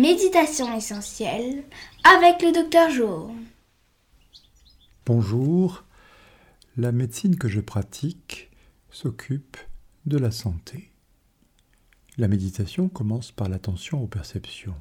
Méditation essentielle avec le docteur Jo. Bonjour, la médecine que je pratique s'occupe de la santé. La méditation commence par l'attention aux perceptions.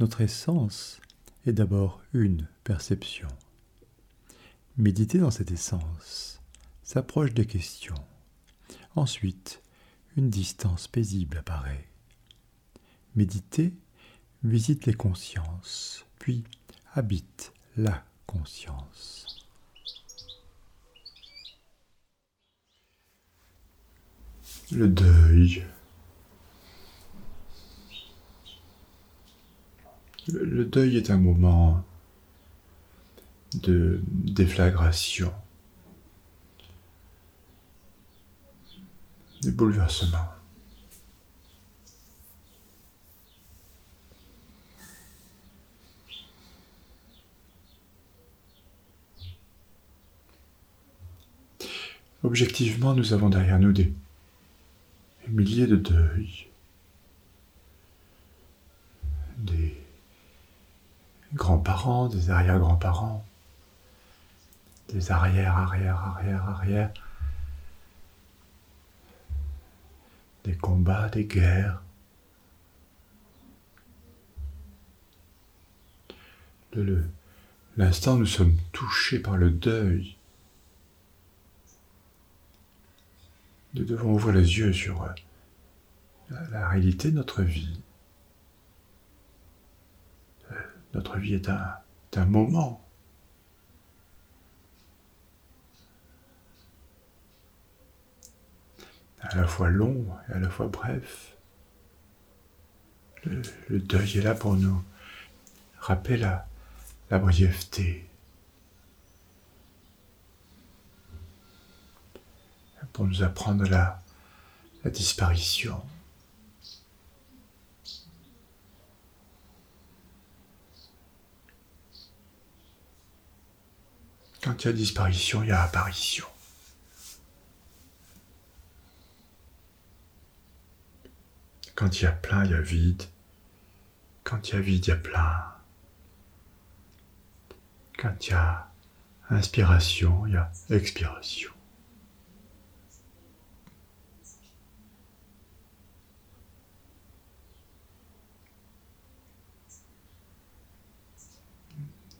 Notre essence est d'abord une perception. Méditer dans cette essence s'approche des questions. Ensuite, une distance paisible apparaît. Méditer visite les consciences, puis habite la conscience. Le deuil. Le deuil est un moment de déflagration, de bouleversement. Objectivement, nous avons derrière nous des milliers de deuils, des grands-parents, des arrière-grands-parents, des arrière, arrière, arrière, arrière, des combats, des guerres. L'instant, nous sommes touchés par le deuil. Nous devons ouvrir les yeux sur euh, la, réalité de notre vie. Euh, notre vie est un moment. à la fois long et à la fois bref. Le, deuil est là pour nous rappeler la, la brièveté, pour nous apprendre la, la disparition. Quand il y a disparition, il y a apparition. Quand il y a plein, il y a vide. Quand il y a vide, il y a plein. Quand il y a inspiration, il y a expiration.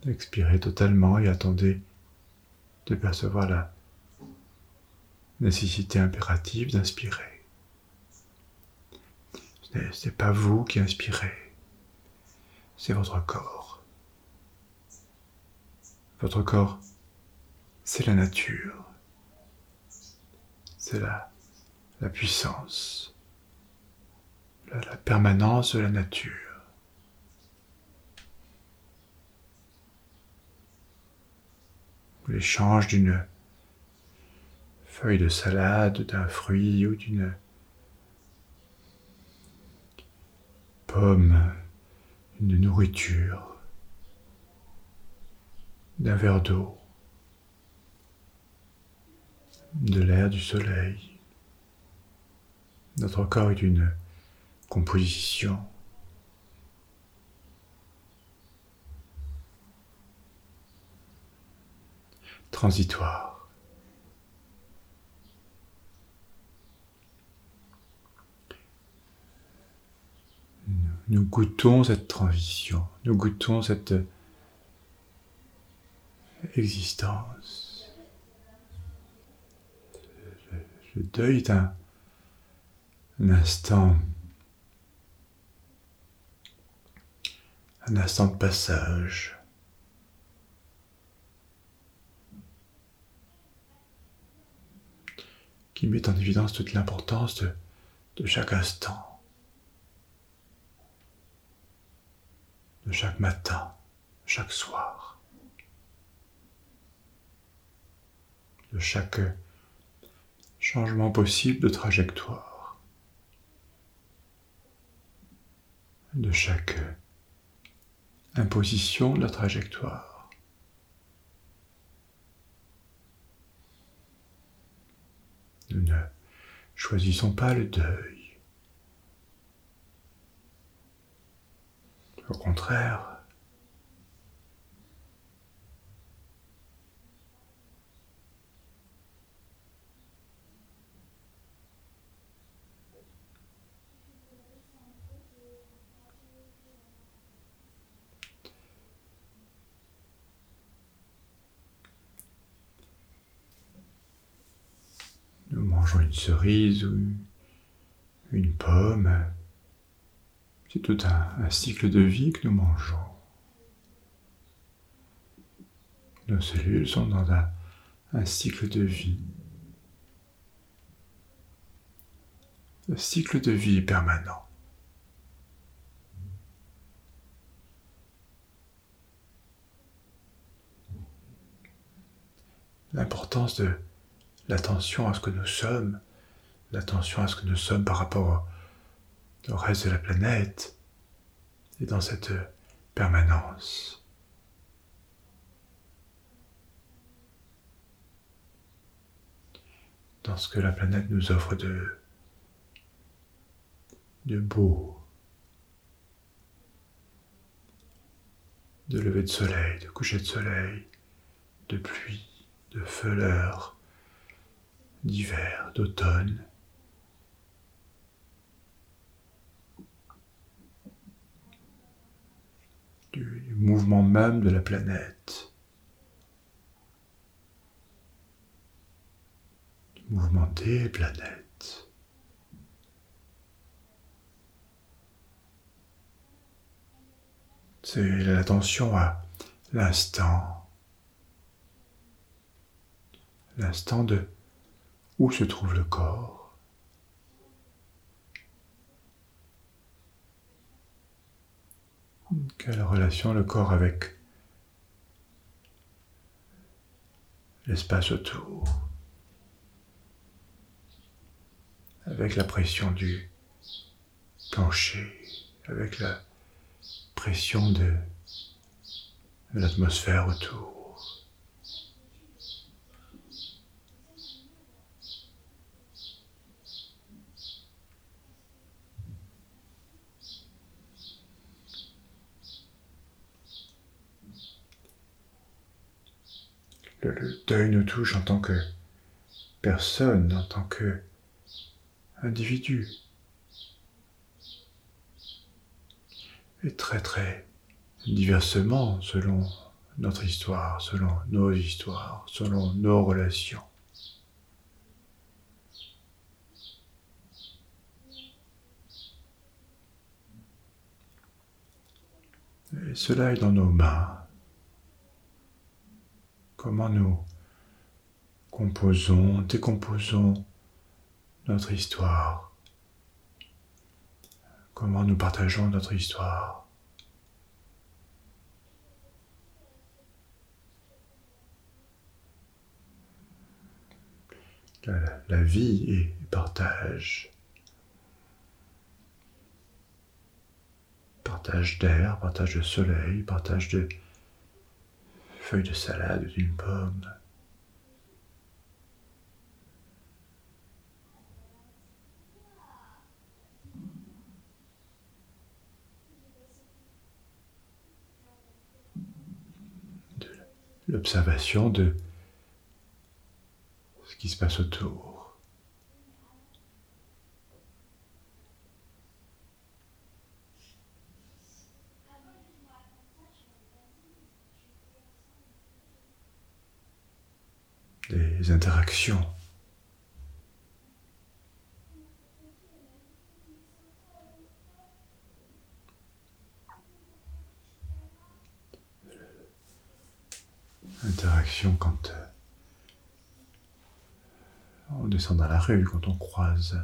Expirez totalement et attendez de percevoir la nécessité impérative d'inspirer. Ce n'est pas vous qui inspirez, c'est votre corps. Votre corps, c'est la nature, c'est la, la puissance, la, la permanence de la nature. L'échange d'une feuille de salade, d'un fruit ou d'une pomme, une nourriture, d'un verre d'eau, de l'air, du soleil. Notre corps est une composition transitoire. nous goûtons cette transition, nous goûtons cette existence. Le, deuil est un, instant, un instant de passage. Qui met en évidence toute l'importance de, chaque instant. de chaque matin, chaque soir, de chaque changement possible de trajectoire, de chaque imposition de la trajectoire. Nous ne choisissons pas le deuil. Au contraire, une cerise ou une pomme. C'est tout un, cycle de vie que nous mangeons. Nos cellules sont dans un cycle de vie. Un cycle de vie permanent. L'importance de l'attention à ce que nous sommes, l'attention à ce que nous sommes par rapport au, reste de la planète, et dans cette permanence. Dans ce que la planète nous offre de, de beau, de lever de soleil, de coucher de soleil, de pluie, de fleurs, d'hiver, d'automne. Du, mouvement même de la planète. Du mouvement des planètes. C'est l'attention à l'instant. L'instant de où se trouve le corps? Quelle relation le corps avec l'espace autour, avec la pression du plancher, avec la pression de, de l'atmosphère autour. Le, deuil nous touche en tant que personne, en tant que individu. Et très très diversement selon notre histoire, selon nos histoires, selon nos relations. Et cela est dans nos mains. Comment nous composons, décomposons notre histoire. Comment nous partageons notre histoire. La, vie est partage. Partage d'air, partage de soleil, partage de feuilles de salade, d'une pomme. L'observation de ce qui se passe autour. Des interactions. Interaction quand euh, on descend dans la rue, quand on croise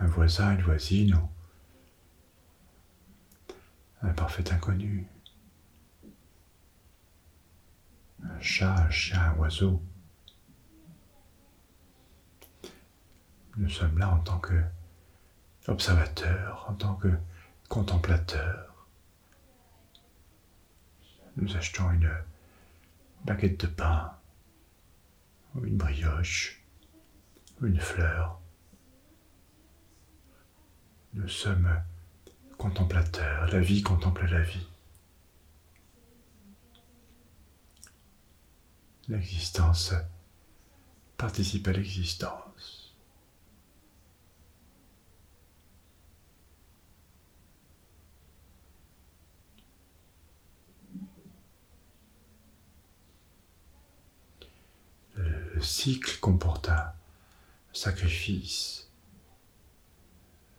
un voisin, une voisine ou un parfait inconnu. un chat, chien, oiseau. Nous sommes là en tant que observateurs, en tant que contemplateurs. Nous achetons une baguette de pain, ou une brioche, ou une fleur. Nous sommes contemplateur, la vie contemple la vie. L'existence. Participe à l'existence. Le cycle comporte un sacrifice,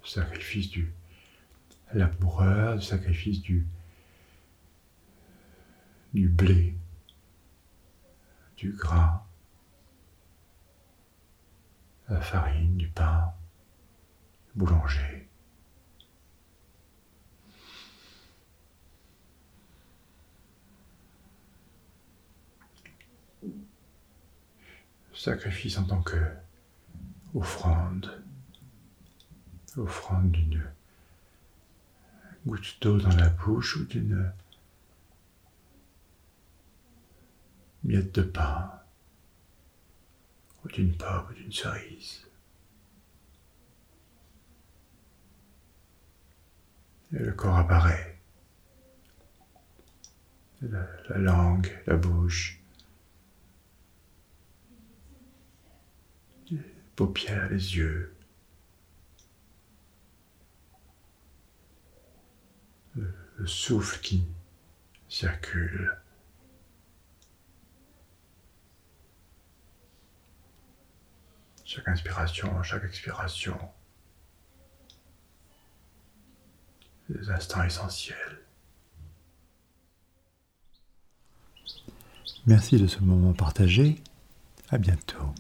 sacrifice du laboureur, sacrifice du, du blé, du grain, la farine, du pain, boulanger. Sacrifice en tant que offrande, offrande d'une goutte d'eau dans la bouche ou d'une miette de pain ou d'une pomme ou d'une cerise. Et le corps apparaît. La, la langue, la bouche, les paupières, les yeux. Le souffle qui circule. Chaque inspiration, chaque expiration. Des instants essentiels. Merci de ce moment partagé. À bientôt.